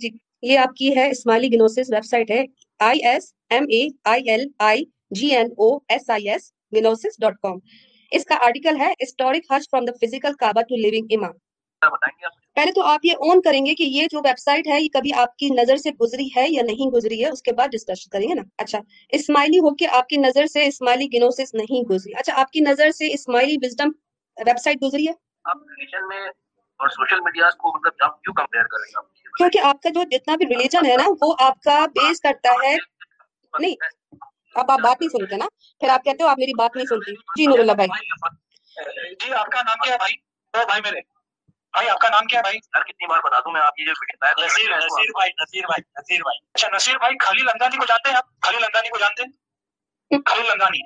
جی یہ آپ کی ہے اسماعیلی گنوسس ویب سائٹ ہے I S M A I L I G N O S I S Gnosis dot com. اس کا article ہے ہسٹورک حج from the physical Kaaba to living امام پہلے تو آپ یہ اون کریں گے کہ یہ جو ویب سائٹ ہے، یہ کبھی آپ کی نظر سے گزری ہے یا نہیں گزری ہے، اس کے بعد ڈسکس کریں گے نا۔ اچھا اسماعیلی ہو کے آپ کی نظر سے اسماعیلی گنوسس نہیں گزری۔ اچھا آپ کی نظر سے اسماعیلی وزڈم ویب سائٹ گزری ہے؟ اور سوشل میڈیا کو مطلب آپ کیوں کمپیئر کریں گے؟ کیونکہ آپ کا جو جتنا بھی ریلیجن ہے نا وہ آپ کا بیس کرتا ہے۔ نہیں اب آپ بات نہیں سنتے نا۔ پھر آپ کہتے ہو آپ میری بات نہیں سنتی۔ جی نور اللہ بھائی۔ جی آپ کا نام کیا ہے بھائی؟ او بھائی میرے۔ بھائی آپ کا نام کیا ہے بھائی؟ سر کتنی بار بتا دوں میں آپ یہ جو نصیر نصیر بھائی نصیر بھائی نصیر بھائی۔ اچھا نصیر بھائی خلیل اندانی کو جانتے ہیں آپ؟ خلیل اندانی کو جانتے ہیں؟ خلیل اندانی۔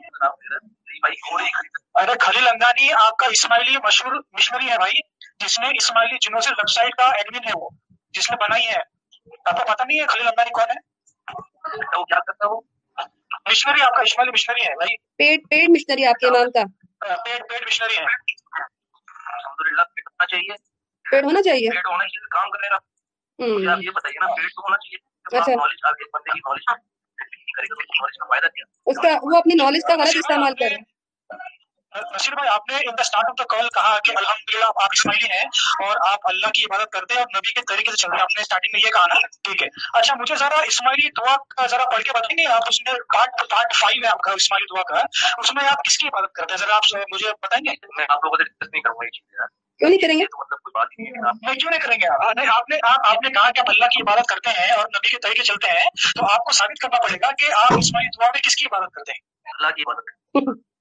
ارے خلیل اندانی آپ کا اسماعیلی مشہور مشنری ہے بھائی جس نے اسماعیلی جنوں سے ویب سائٹ کا ایڈمن ہے وہ۔ جس نے بنائی ہے۔ آپ کو پتہ نہیں ہے خلیل اندانی کون ہے؟ وہ کیا کرتا ہوں مشنری آپ کا اسماعیلی مشنری ہے بھائی۔ پیڈ پیڈ مشنری آپ کے امام کا۔ پیڈ پیڈ مشنری ہے الحمدللہ پیٹ ہونا چاہیے۔ پیڈ ہونا چاہیے؟ پیٹ ہونا چاہیے کام مجھے آپ یہ بتائیے نا تو ہونا چاہیے۔ اچھا۔ نالج آپ کے بندے کی نالج۔ کا اس کا وہ اپنی نالج کا غلط استعمال کر رہے ہیں۔ نصیر بھائی آپ نے ان دا اسٹارٹ آف دا کال کہا کہ الحمدللہ آپ اسماعیلی ہیں اور آپ اللہ کی عبادت کرتے ہیں اور نبی کے طریقے سے چلتے ہیں آپ نے اسٹارٹنگ میں یہ کہا نا ٹھیک ہے۔ اچھا مجھے ذرا اسماعیلی دعا کا ذرا پڑھ کے بتائیں گے آپ اس میں پارٹ پارٹ فائیو ہے آپ کا اسماعیلی دعا کا۔ اس میں آپ کس کی عبادت کرتے ہیں؟ ذرا آپ مجھے بتائیں گے۔ میں آپ لوگوں سے ڈسکس نہیں کروں گا یہ چیزیں۔ کیوں نہیں کریں گے؟ مطلب کوئی بات ہی نہیں ہے۔ آپ نہیں کیوں نہیں کریں گے آپ؟ نہیں آپ نے آپ آپ نے کہا کہ آپ اللہ کی عبادت کرتے ہیں اور نبی کے طریقے چلتے ہیں تو آپ کو ثابت کرنا پڑے گا کہ آپ اسماعیلی دعا میں کس کی عبادت کرتے ہیں؟ اللہ کی عبادت۔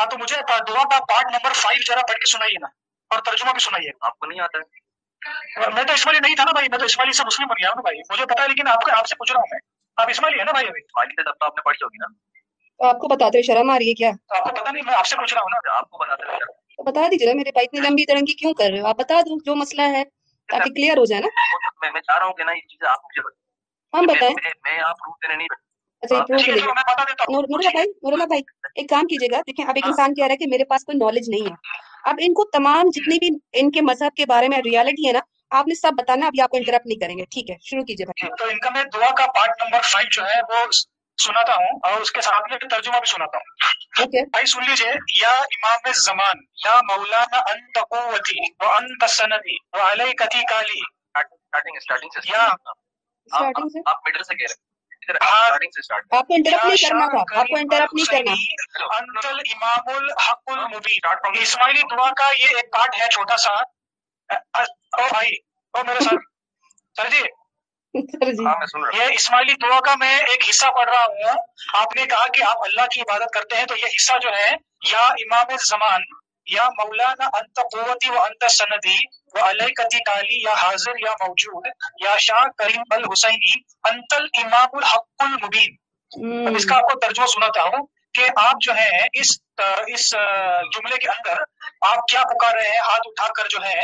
ہاں تو مجھے دعا کا پارٹ نمبر فائیو ذرا پڑھ کے سنائیے نا اور ترجمہ بھی سنائیے۔ آپ کو نہیں آتا ہے۔ میں تو اسماعیلی نہیں تھا نا بھائی میں تو اسماعیلی سے مسلم بن گیا ہوں نا بھائی۔ مجھے پتا ہے لیکن آپ کو آپ سے پوچھ رہا ہوں میں۔ آپ اسماعیلی ہے نا بھائی ابھی؟ خالی سے تب تو آپ نے پڑھی ہوگی نا۔ آپ کو بتاتے ہوئے شرم آ رہی ہے کیا؟ آپ کو پتا نہیں میں آپ سے پوچھ رہا ہوں نا۔ آپ کو بتاتے ہیں تو بتا دیجیے نا میرے بھائی اتنی لمبی ترنگی کیوں کر رہے ہو؟ آپ بتا دو جو مسئلہ ہے تاکہ کلیئر ہو جائے نا۔ میں چاہ رہا ہوں کہ نا یہ چیزیں آپ مجھے بتائیں۔ ہم بتائیں۔ میں- آپ پروف دینے نہیں اچھا نور اللہ بھائی نور اللہ بھائی ایک کام کیجیے گا۔ دیکھیں اب ایک انسان کہہ رہا ہے کہ میرے پاس کوئی نالج نہیں ہے۔ اب ان کو تمام جتنی بھی ان کے مذہب کے بارے میں ریالٹی ہے نا آپ نے سب بتانا ابھی آپ کو انٹرپٹ نہیں کریں گے۔ ٹھیک ہے شروع کیجیے بھائی۔ تو ان کا میں دعا کا پارٹ نمبر فائیو جو ہے وہ سناتا ہوں اور اس کے ساتھ میں ترجمہ بھی سناتا ہوں۔ بھائی سن لیجیے یا امام زمان یا مولانا انت قوتی و انت سندی و علیکتی کالی۔ اسٹارٹنگ اسٹارٹنگ سے آپ میڈل سے کہہ رہے ہیں۔ آپ کو انٹرپٹ نہیں کرنا تھا آپ کو انٹرپٹ نہیں کرنا۔ انت الامام الحق المبین۔ اسماعیلی دعا کا یہ ایک پارٹ ہے چھوٹا سا۔ او بھائی او میرے ساتھ۔ سر جی۔ سر جی۔ ہاں میں سن رہا ہوں۔ یہ اسماعیلی دعا کا میں ایک حصہ پڑھ رہا ہوں۔ آپ نے کہا کہ آپ اللہ کی عبادت کرتے ہیں تو یہ حصہ جو ہے یا امام زمان یا مولانا انت قوتی و انت سندی کالی یا حاضر یا موجود یا شاہ کریم الحسینی انت الامام الحق المبین۔ اب اس کا آپ کو ترجمہ سناتا ہوں کہ آپ جو ہے اس اس جملے کے اندر آپ کیا پکار رہے ہیں؟ ہاتھ اٹھا کر جو ہے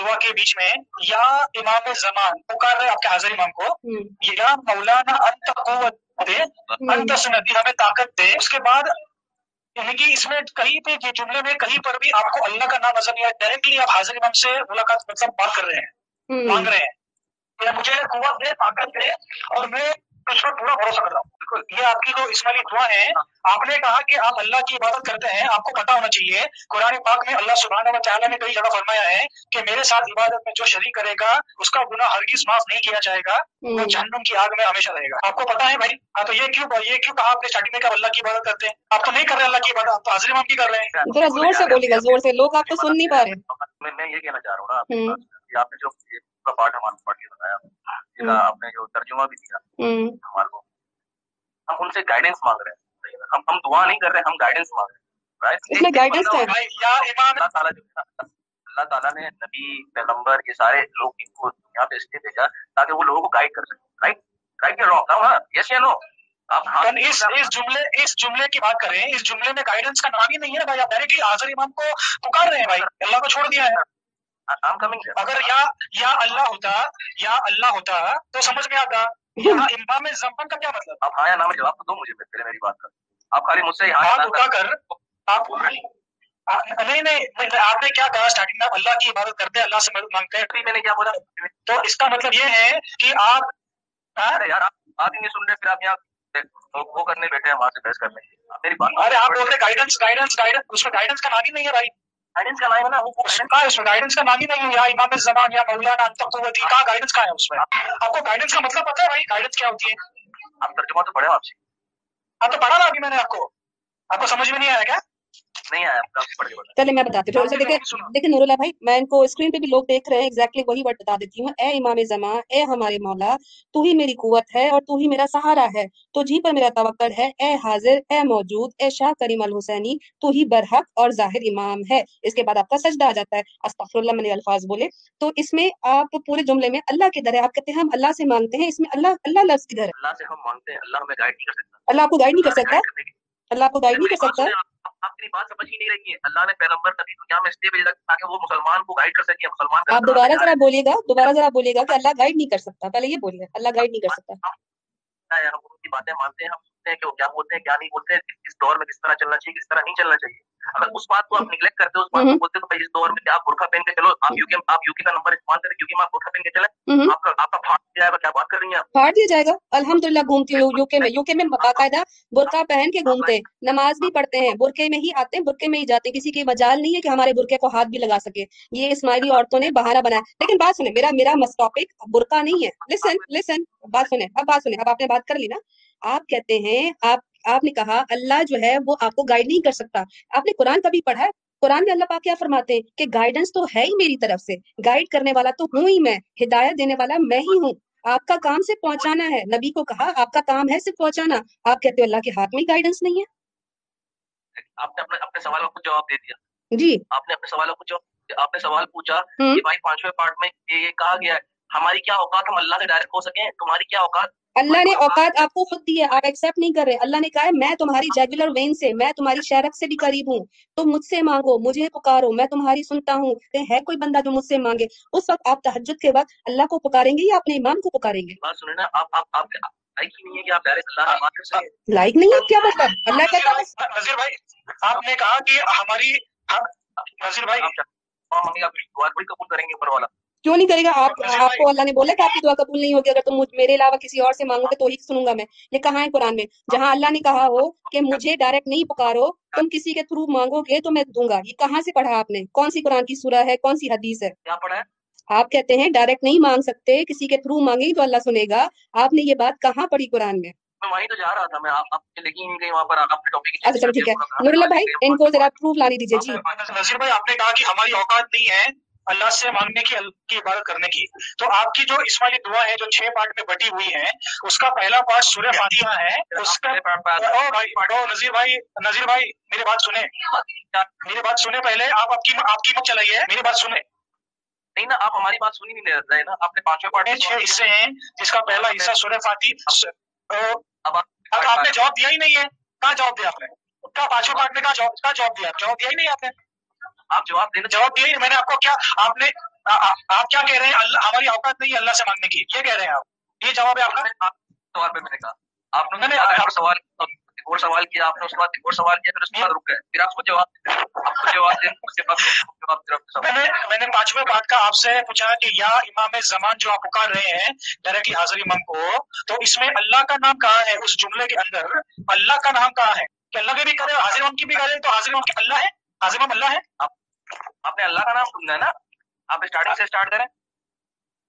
دعا کے بیچ میں یا امام زمان پکار رہے آپ کے حاضر امام کو؟ یا مولانا انت قوت دے انت سندی ہمیں طاقت دے۔ اس کے بعد یعنی کہ اس میں کہیں پہ یہ جملے میں کہیں پر بھی آپ کو اللہ کا نام نظر نہیں آیا ڈائریکٹلی آپ حاضر امام سے ملاقات مطلب بات کر رہے ہیں مانگ رہے ہیں۔ مجھے قوت دے طاقت دے اور میں اس پر پورا بھروسہ کر رہا ہوں۔ بالکل یہ آپ کی جو اسماعیلی دعا ہے آپ نے کہا کہ آپ اللہ کی عبادت کرتے ہیں آپ کو پتا ہونا چاہیے۔ قرآن پاک میں اللہ سبحانہ و تعالیٰ نے کئی جگہ فرمایا ہے کہ میرے ساتھ عبادت میں جو شریک کرے گا اس کا گناہ ہرگز معاف نہیں کیا جائے گا وہ۔ جہنم کی آگ میں ہمیشہ رہے گا۔ آپ کو پتا ہے بھائی ہاں تو یہ کیوں یہ کیوں کہا آپ نے اسٹارٹنگ میں کہ اللہ کی عبادت کرتے ہیں؟ آپ تو نہیں کر رہے اللہ کی عبادت آپ تو حاضر امام کی کر رہے ہیں۔ ذرا زور سے بولیے گا زور سے۔ لوگ آپ کو سن نہیں پا رہے۔ میں یہ کہنا چاہ رہا ہوں نا آپ نے جو پارٹ ہمارے پڑھ کے بتایا۔ آپ نے جو ترجمہ بھی دیا ہم، ہمارے ہم ان سے گائیڈنس مانگ رہے ہیں۔ ہم ہم دعا نہیں کر رہے ہم گائیڈنس مانگ رہے ہیں؟ اس میں ہے۔ اللہ تعالیٰ اللہ نے نبی پیغمبر یہ سارے لوگ ان کو دنیا پہ اس لیے بھیجا تاکہ وہ لوگوں کو گائیڈ کر سکیں۔ رائٹ رائٹ یا رانگ یس یا نو آپ ہاں لیکن اس اس جملے اس جملے کی بات کریں اس جملے میں گائیڈنس کا نام ہی نہیں ہے بھائی۔ آپ ڈائریکٹلی حاضر امام کو پکار رہے ہیں بھائی۔ اللہ کو چھوڑ دیا ہے۔ there. اگر یا یا اللہ ہوتا یا اللہ ہوتا تو سمجھ میں آتا۔ کا کیا مطلب؟ ہاں، نہیں آپ نے کیا اللہ کی عبادت کرتے ہیں اللہ سے مدد مانگتے ہیں۔ میں نے کیا بولا؟ تو اس کا مطلب یہ ہے کہ آپ ہاں؟ یار آپ بات ہی نہیں سن رہے پھر آپ یہاں وہ کرنے بیٹھے ہیں وہاں سے بحث کرنے۔ آپ گائیڈنس گائیڈنس گائیڈنس اس میں گائیڈنس کا نام ہی نہیں ہے بھائی۔ گائیڈنس کا لائن ہے نا وہ اس کا اس میں. گائیڈنس کا نام ہی نہیں ہے یا امام الزمان یا مولانا تقوتی کا گائیڈنس کا ہے اس میں. آپ کو گائیڈنس کا مطلب پتا ہے بھائی؟ گائیڈنس کیا ہوتی ہے؟ آپ ترجمہ تو پڑھے ہو آپ سے. ہاں تو پڑھا نا ابھی میں نے آپ کو. آپ کو سمجھ میں نہیں آیا کیا؟ چلے میں بتاتی ہوں۔ دیکھیں نور اللہ بھائی میں ان کو اسکرین پہ بھی لوگ دیکھ رہے ہیں ایگزیکٹلی وہی ورڈ بتا دیتی ہوں۔ اے امام زمان اے ہمارے مولا تو ہی میری قوت ہے اور تو ہی میرا سہارا ہے۔ تو جی پر میرا توقع ہے اے حاضر اے موجود اے شاہ کریم الحسینی تو ہی برحق اور ظاہر امام ہے۔ اس کے بعد آپ کا سجدہ آ جاتا ہے۔ استغفر اللہ میں نے الفاظ بولے۔ تو اس میں آپ پورے جملے میں اللہ کے در ہے آپ کہتے ہیں ہم اللہ سے مانگتے ہیں اس میں اللہ اللہ لفظ کدھر ہے؟ اللہ سے ہم مانگتے ہیں اللہ ہمیں گائیڈ نہیں کر سکتا اللہ آپ کو گائیڈ نہیں کر سکتا؟ اللہ آپ کو گائیڈ نہیں کر سکتا؟ آپ میری بات سمجھ ہی نہیں رہی ہے اللہ نے پیغمبر نبی دنیا میں اس لیے بھیجا تاکہ وہ مسلمان کو گائیڈ کر سکے مسلمان آپ دوبارہ ذرا بولیے گا دوبارہ ذرا بولیے گا کہ اللہ گائیڈ نہیں کر سکتا پہلے یہ بولیے اللہ گائیڈ نہیں کر سکتا ہم ان کی باتیں مانتے ہیں ہم سنتے ہیں کہ وہ کیا بولتے ہیں کیا نہیں بولتے ہیں اس دور میں کس طرح چلنا چاہیے کس طرح نہیں چلنا چاہیے اگر اس بات کو آپ نگلیکٹ کرتے ہو اس بات کو بولتے تو اس دور میں آپ پہن کے چلو آپ یو کے آپ یو کے کا نمبر استعمال کریں کیونکہ آپ پہن کے آپ کا آپ کا پھاڑ دیا جائے گا کیا بات کر رہی ہیں پھاڑ دیا جائے گا۔ الحمد للہ گھومتی ہوں یو کے میں یو کے میں باقاعدہ برقع پہن کے گھومتے۔ نماز بھی پڑھتے ہیں برقعے میں ہی آتے ہیں برقعے میں ہی جاتے ہیں۔ کسی کی مجال نہیں ہے کہ ہمارے برقعے کو ہاتھ بھی لگا سکے۔ یہ اسماعیلی عورتوں نے بہانہ بنایا۔ لیکن بات سنیں میرا میرا ٹاپک برقع نہیں ہے۔ لسن لسن بات سنیں۔ اب بات سنیں اب آپ نے بات کر لی نا۔ آپ کہتے ہیں آپ آپ نے کہا اللہ جو ہے وہ آپ کو گائیڈ نہیں کر سکتا۔ آپ نے قرآن کبھی پڑھا ہے۔ قرآن میں اللہ پاک کیا فرماتے ہیں کہ گائیڈنس تو ہے ہی میری طرف سے۔ گائیڈ کرنے والا تو ہوں ہی میں ہدایت دینے والا میں ہی ہوں۔ آپ کا کام صرف پہنچانا ہے۔ نبی کو کہا آپ کا کام ہے صرف پہنچانا۔ آپ کہتے ہو اللہ کے ہاتھ میں گائیڈنس نہیں ہے۔ آپ نے اپنے سوالوں کو جواب دے دیا۔ جی۔ آپ نے اپنے سوالوں کو جواب آپ نے سوال پوچھا کہ بھائی پانچویں پارٹ میں یہ کہا گیا ہے ہماری کیا اوقات ہم اللہ سے ڈائریکٹ ہو سکیں؟ تمہاری کیا اوقات؟ اللہ نے اوقات آپ کو خود دی ہے آپ ایکسیپٹ نہیں کر رہے۔ اللہ نے کہا ہے میں تمہاری جیگولر وین سے میں تمہاری شہرک سے بھی قریب ہوں۔ تم مجھ سے مانگو مجھے پکارو میں تمہاری سنتا ہوں۔ ہے کوئی بندہ جو مجھ سے مانگے۔ اس وقت آپ تحجد کے وقت اللہ کو پکاریں گے یا اپنے امام کو پکاریں گے؟ لائک نہیں ہے کیا مطلب؟ اللہ کہتا ہے آپ نے کہا کہ ہماری نظیر بھائی قبول کریں گے اوپر والا؟ کیوں نہیں کرے گا؟ آپ آپ کو اللہ نے بولا کہ آپ کی دعا قبول نہیں ہوگی اگر تم میرے علاوہ کسی اور سے مانگو گے تو ہی سنوں گا میں۔ یہ کہاں ہے قرآن میں؟ جہاں اللہ نے کہا ہو کہ مجھے ڈائریکٹ نہیں پکارو تم کسی کے تھرو مانگو گے تو میں دوں گا۔ یہ کہاں سے پڑھا آپ نے؟ کون سی قرآن کی سورہ ہے؟ کون سی حدیث ہے؟ آپ کہتے ہیں ڈائریکٹ نہیں مانگ سکتے کسی کے تھرو مانگے گی تو اللہ سنے گا۔ آپ نے یہ بات کہاں پڑھی قرآن میں؟ وہیں تو جا رہا تھا میں اچھا چلو ٹھیک ہے۔ نور بھائی ان کو ذرا پروف لانے دیجیے۔ جی۔ بھائی آپ نے کہا کہ ہماری اوقات نہیں ہے۔ اللہ سے مانگنے کی اللہ کی عبادت کرنے کی۔ تو آپ کی جو اس والی دعا ہے جو چھ پارٹ میں بٹی ہوئی ہے اس کا پہلا پارٹ سورہ فاتحہ ہے۔ اس کا نظیر بھائی نظیر بھائی میری بات سنیں۔ میری بات سنیں پہلے۔ آپ آپ کی آپ کی مت چلائیے۔ میری بات سنیں۔ نہیں نا آپ ہماری بات سنی نہیں لے رہے نا آپ نے پانچویں پارٹ چھ حصے ہیں جس کا پہلا حصہ سورہ فاتحہ آپ نے جواب دیا ہی نہیں ہے۔ کہاں جواب دیا آپ نے؟ کہاں پانچویں پارٹ میں کہاں جواب دیا؟ جواب دیا ہی نہیں آپ نے۔ آپ جواب دینا جواب دیا ہی میں نے آپ کو کیا آپ نے آپ کیا کہہ رہے ہیں؟ اللہ ہماری اوقات نہیں اللہ سے مانگنے کی۔ یہ کہہ رہے ہیں آپ۔ یہ جواب ہے آپ کا؟ سوال پہ میں نے کہا۔ آپ نے میں نے سوال اور سوال کیا آپ نے اس بات بعد اور سوال کیا پھر اس کے بعد رک گئے۔ پھر آپ کو جواب آپ کو جواب دیں اس کے بعد جواب طرف میں نے میں نے پانچویں بات کا آپ سے پوچھا کہ یا امام زمان جو آپ پکار رہے ہیں ڈائریکٹلی حاضر امام کو تو اس میں اللہ کا نام کہاں ہے؟ اس جملے کے اندر اللہ کا نام کہاں ہے؟ کہ اللہ کے بھی کرے حاضر امام کی بھی کرے تو حاضر امام کے اللہ ہے؟ حاضر امام اللہ ہے؟ آپ آپ نے اللہ کا نام ڈھونڈنا ہے نا آپ اسٹارٹنگ سے اسٹارٹ کریں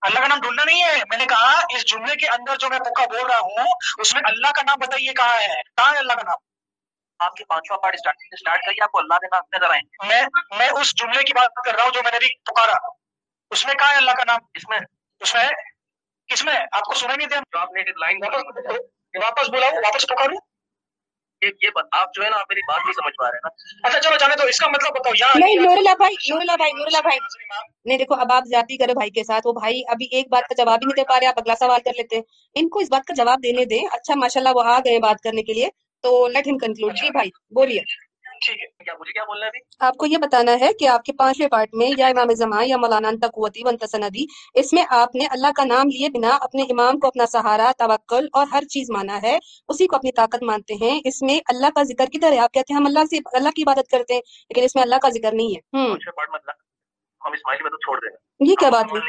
اللہ کا نام ڈھونڈنا نہیں ہے میں نے کہا اس جملے کے اندر جو میں پکا بول رہا ہوں اس میں اللہ کا نام بتائیے کہاں ہے کہاں ہے اللہ کا نام آپ کے پانچواں پارٹ اسٹارٹنگ سے اسٹارٹ کریے آپ کو اللہ کے نام نظر آئیں میں میں اس جملے کی بات کر رہا ہوں جو میں نے بھی پکارا اس میں کہاں ہے اللہ کا نام اس میں اس میں کس میں آپ کو سنا نہیں دیا آپ نے لائن واپس بلاؤ واپس پکاروں نہیں سمجھ پا نا۔ نہیں نور دیکھو اب آپ زیادتی کرے بھائی کے ساتھ۔ وہ بھائی ابھی ایک بات کا جواب ہی نہیں دے پا رہے آپ اگلا سوال کر لیتے۔ ان کو اس بات کا جواب دینے دیں۔ اچھا ماشاء اللہ وہ آ گئے بات کرنے کے لیے۔ تو لیٹ ہم کنکلوڈ جی بھائی بولیے۔ ٹھیک ہے کیا مجھے کیا بولنا ہے آپ کو یہ بتانا ہے کہ آپ کے پانچویں پارٹ میں یا امام زمان یا مولانا انت قوتی ونت سندی اس میں آپ نے اللہ کا نام لیے بنا اپنے امام کو اپنا سہارا توکل اور ہر چیز مانا ہے اسی کو اپنی طاقت مانتے ہیں۔ اس میں اللہ کا ذکر کدھر ہے؟ آپ کہتے ہیں ہم اللہ سے اللہ کی عبادت کرتے ہیں لیکن اس میں اللہ کا ذکر نہیں ہے۔ ہم۔ اسماعیلی چھوڑ دیں گے۔ یہ کیا بات ہوئے۔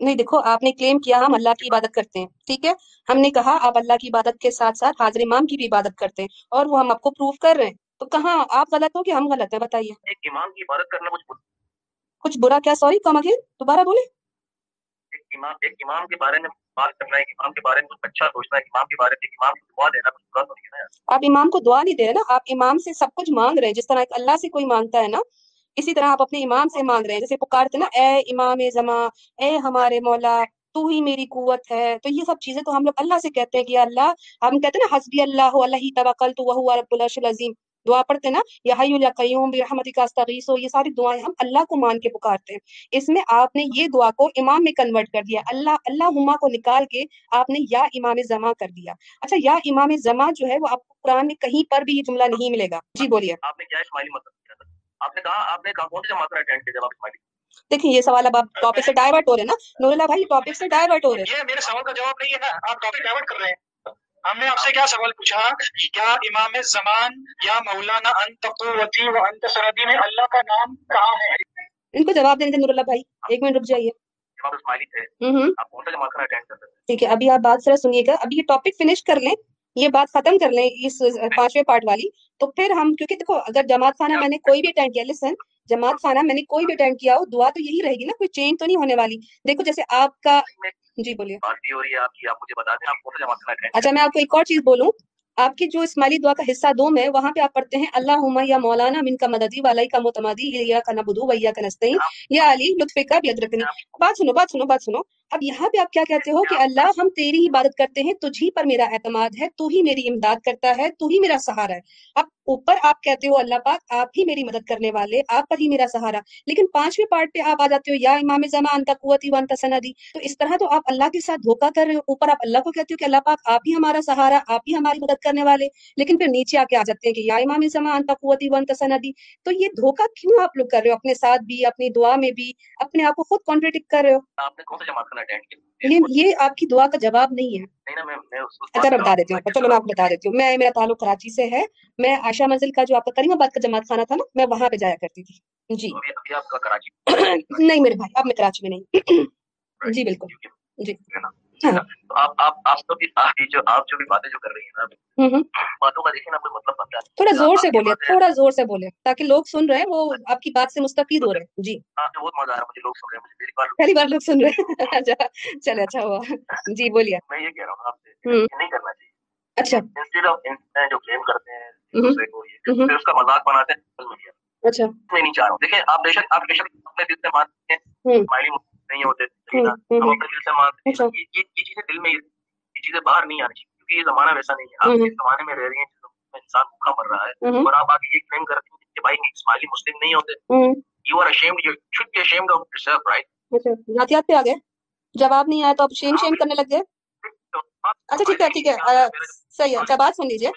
نہیں دیکھو آپ نے کلیم کیا ہم اللہ کی عبادت کرتے ہیں ٹھیک ہے؟ ہم نے کہا آپ اللہ کی عبادت کے ساتھ ساتھ حاضر امام کی بھی عبادت کرتے ہیں اور وہ ہم آپ کو پروف کر رہے ہیں۔ تو کہاں؟ آپ غلط ہو کہ ہم غلط ہیں؟ بتائیے۔ ایک امام کی عبادت کرنا کچھ برا- کچھ برا کیا؟ سوری کم اگین دوبارہ بولے ایک امام ایک امام کے بارے میں بات کرنا ہے ایک امام کے بارے میں کچھ اچھا سوچنا ہے ایک امام کے بارے میں امام کو دعا دینا کچھ برا تو نہیں ہے آپ امام کو دعا نہیں دے رہے نا آپ امام سے سب کچھ مانگ رہے ہیں۔ جس طرح ایک اللہ سے کوئی مانگتا ہے نا اسی طرح آپ اپنے امام سے مانگ رہے ہیں۔ جیسے پکارتے نا اے امام زماں اے ہمارے مولا تو ہی میری قوت ہے۔ تو یہ سب چیزیں تو ہم لوگ اللہ سے کہتے ہیں کہ اللہ ہم کہتے ہیں نا حسبی اللہ اللہ ہی توکل تو وہ رب العرش العظیم۔ دعا پڑھتے ہیں نا یا حی یا قیوم برحمتک استغیث یہ ساری دعائیں ہم اللہ کو مان کے پکارتے ہیں۔ اس میں آپ نے یہ دعا کو امام میں کنورٹ کر دیا۔ اللہ اللہ ہما کو نکال کے آپ نے یا امام زماں کر دیا۔ اچھا یا امام زماں جو ہے وہ آپ کو قرآن میں کہیں پر بھی یہ جملہ نہیں ملے گا۔ جی بولیے۔ آپ نے کیا اسماعیلی مطلب کیا تھا؟ آپ نے کہا آپ نے کہا کون سی جماعت میں اٹینڈ کیا جب آپ اسماعیلی؟ دیکھیں یہ سوال اب آپ ٹاپک سے ڈائیورٹ ہو رہے ہیں نا۔ نور اللہ بھائی ٹاپک سے ڈائیورٹ ہو رہے ہیں۔ یہ میرے سوال کا جواب نہیں ہے۔ نا آپ ٹاپک ڈائیورٹ کر رہے ہیں۔ ہم نے آپ سے کیا سوال پوچھا؟ یا امام زمان یا مولانا انت قوتی و انت سردی میں اللہ کا نام کہاں ہے؟ ان کو جواب دینے دیں نور اللہ بھائی ایک منٹ رک جائیے۔ تھے۔ تھے؟ ٹھیک ہے ابھی آپ بات ذرا سنیے گا۔ ابھی یہ ٹاپک فنش کر لیں یہ بات ختم کر لیں اس پانچویں پارٹ والی۔ تو پھر ہم کیونکہ دیکھو اگر جماعت خانہ میں نے کوئی بھی اٹینڈ کیا لسن جماعت خانہ میں نے کوئی بھی اٹینڈ کیا ہو دعا تو یہی رہے گی نا کوئی چینج تو نہیں ہونے والی۔ دیکھو جیسے آپ کا جی بولیے۔ اچھا میں آپ کو ایک اور چیز بولوں۔ آپ کی جو اسماعیلی دعا کا حصہ دو میں وہاں پہ آپ پڑھتے ہیں اللہ یا مولانا من کا مددی والائی کا متمادی یا کا نبدو ویا کا نستعین، یا علی لطف کا بیدرکنی۔ بات سنو بات سنو بات سنو۔ اب یہاں پہ آپ کیا کہتے ہو کہ اللہ ہم تیری عبادت کرتے ہیں، تجھی پر میرا اعتماد ہے، تو ہی میری امداد کرتا ہے، تو ہی میرا سہارا ہے۔ اب اوپر آپ کہتے ہو، اللہ پاک، آپ ہی میری مدد کرنے والے، آپ پر ہی میرا سہارا۔ لیکن پانچویں پارٹ پہ آپ آ جاتے ہو، یا امام زمان انت قوتی وانت سندی۔ تو اس طرح تو آپ اللہ کے ساتھ دھوکا کر رہے ہو۔ اوپر آپ اللہ کو کہتے ہو کہ اللہ پاک، آپ ہی ہمارا سہارا، آپ ہی ہماری مدد کرنے والے۔ لیکن پھر نیچے آ کے آ جاتے ہیں کہ یا امام زمان انت قوتی وانت سندی۔ تو یہ دھوکا کیوں آپ لوگ کر رہے ہو؟ اپنے ساتھ بھی اپنی دعا میں بھی اپنے آپ کو خود کانٹریڈکٹ کر رہے ہو؟ آپ نے کون سا جماعت میں اٹینڈ کیا؟ یہ آپ کی دعا کا جواب نہیں ہے۔ اچھا بتا دیتی ہوں۔ چلو میں آپ کو بتا دیتی ہوں۔ میں میرا تعلق کراچی سے ہے۔ میں عائشہ منزل کا جو آپ کا کریم آباد کا جماعت خانہ تھا نا میں وہاں پہ جایا کرتی تھی۔ جی۔ نہیں میرے بھائی اب میں کراچی میں نہیں جی بالکل۔ جی۔ ہاں تھوڑا زور سے بولے تھوڑا زور سے بولے تاکہ لوگ سن رہے ہیں وہ آپ کی بات سے مستفید ہو رہے ہیں۔ جی۔ بات پہلی بار لوگ سن رہے ہیں۔ اچھا چلے اچھا ہوا۔ جی بولیے۔ میں یہ کہہ رہا ہوں آپ سے ہوں یہ نہیں کرنا چاہیے۔ اچھا۔ جو کلیم کرتے ہیں اس کا مذاق بناتے ہیں۔ اچھا۔ میں نہیں چاہ رہا ہوں۔ دیکھیں آپ بے شک آپ بے شک اپنے دل سے مانتے ہیں نہیں ہوتے ہم اپنے دل سے مانتے اچھا۔ ہیں یہ چیزیں دل میں یہ چیزیں باہر نہیں آنی چاہیے کیونکہ یہ زمانہ ویسا نہیں ہے۔ آپ جس زمانے میں رہ رہی ہیں انسان بھوکا مر رہا ہے اور آپ آگے یہ کلیم کرتے ہیں کہ بھائی اسماعیلی مسلم نہیں ہوتے۔ You are you should be ashamed of yourself right? اچھا۔ ذاتیات پہ آ گئے جواب نہیں آیا تو آپ شیم شیم کرنے لگ گئے۔ اچھا ٹھیک ہے ٹھیک ہے صحیح ہے اچھا بات سن لیجیے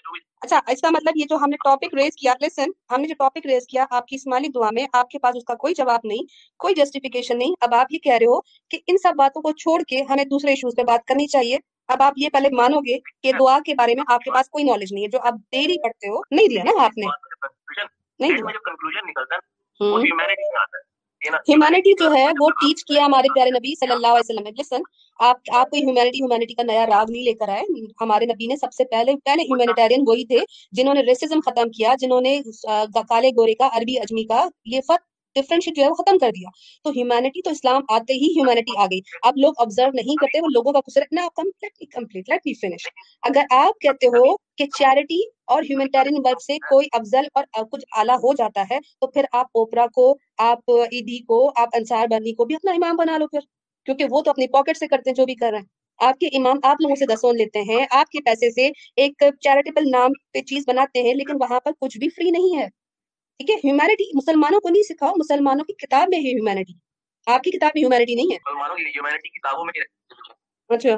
اچھا اس کا مطلب یہ جو ہم نے ٹاپک ریز کیا لسن ہم نے جو ٹاپک ریز کیا آپ کی اسماعیلی دعا میں آپ کے پاس اس کا کوئی جواب نہیں کوئی جسٹیفیکیشن نہیں۔ اب آپ یہ کہہ رہے ہو کہ ان سب باتوں کو چھوڑ کے ہمیں دوسرے ایشوز پہ بات کرنی چاہیے۔ اب آپ یہ پہلے مانو گے کہ دعا کے بارے میں آپ کے پاس کوئی نالج نہیں ہے جو آپ ڈیری پڑھتے ہو۔ نہیں دیا نا آپ نے۔ نہیں دیا۔ ہیومینٹی جو ہے وہ ٹیچ کیا ہمارے پیارے نبی صلی اللہ علیہ وسلم نے۔ لسن آپ آپ کوئی ہیومینٹی ہیومینٹی کا نیا راگ نہیں لے کر آئے۔ ہمارے نبی نے سب سے پہلے پہلے ہیومینیٹیرین وہی تھے جنہوں نے ریسزم ختم کیا جنہوں نے کالے گورے کا عربی اجمی کا یہ فرق ڈفرینشیٹ جو ہے وہ ختم کر دیا۔ تو ہیومینٹی تو اسلام آتے ہی ہیومینٹی آ گئی۔ آپ لوگ آبزرو نہیں کرتے، وہ لوگوں کا قصر نا کمپلیٹ لیٹ می فنش اگر آپ کہتے ہو کہ چیریٹی اور ہیومینٹیرین ورک سے کوئی افضل اور کچھ اعلیٰ ہو جاتا ہے، تو پھر آپ اوپرا کو، آپ ایدی کو، آپ انصار بنی کو بھی اپنا امام بنا لو پھر۔ کیونکہ وہ تو اپنی پاکٹ سے کرتے ہیں جو بھی کر رہے ہیں۔ آپ کے امام آپ لوگوں سے دسون لیتے ہیں، آپ کے پیسے سے ایک چیریٹیبل نام پہ چیز بناتے ہیں، لیکن وہاں پر کچھ بھی فری نہیں ہے۔ ٹھیک ہے ہیومینٹی مسلمانوں کو نہیں سکھاؤ مسلمانوں کی کتاب میں ہے ہیومینٹی آپ کی کتاب میں ہیومینٹی نہیں ہے۔ کتابوں میں اچھا۔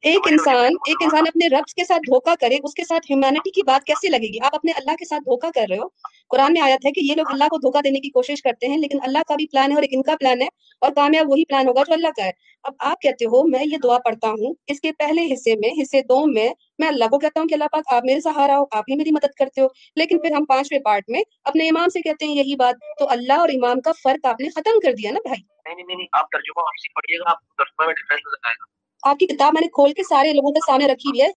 ایک انسان ایک انسان اپنے رب کے ساتھ دھوکا کرے اس کے ساتھ ہیومینٹی کی بات کیسے لگے گی؟ آپ اپنے اللہ کے ساتھ دھوکا کر رہے ہو۔ قرآن میں آیت ہے کہ یہ لوگ اللہ کو دھوکا دینے کی کوشش کرتے ہیں لیکن اللہ کا بھی پلان ہے اور ان کا پلان ہے اور کامیاب وہی پلان ہوگا جو اللہ کا ہے۔ اب آپ کہتے ہو میں یہ دعا پڑھتا ہوں اس کے پہلے حصے میں حصے دو میں میں اللہ کو کہتا ہوں کہ اللہ پاک آپ میرے سہارا ہو آپ ہی میری مدد کرتے ہو۔ لیکن پھر ہم پانچویں پارٹ میں اپنے امام سے کہتے ہیں یہی بات تو اللہ اور امام کا فرق آپ نے ختم کر دیا نا بھائی؟ نہیں نہیں نہیں آپ ترجمہ ہم سے پڑھیے گا آپ ترجمہ میں ڈفرینس نظر آئے گا۔ آپ کی کتاب میں نے کھول کے سارے لوگوں کے سامنے رکھی ہوئی ہے۔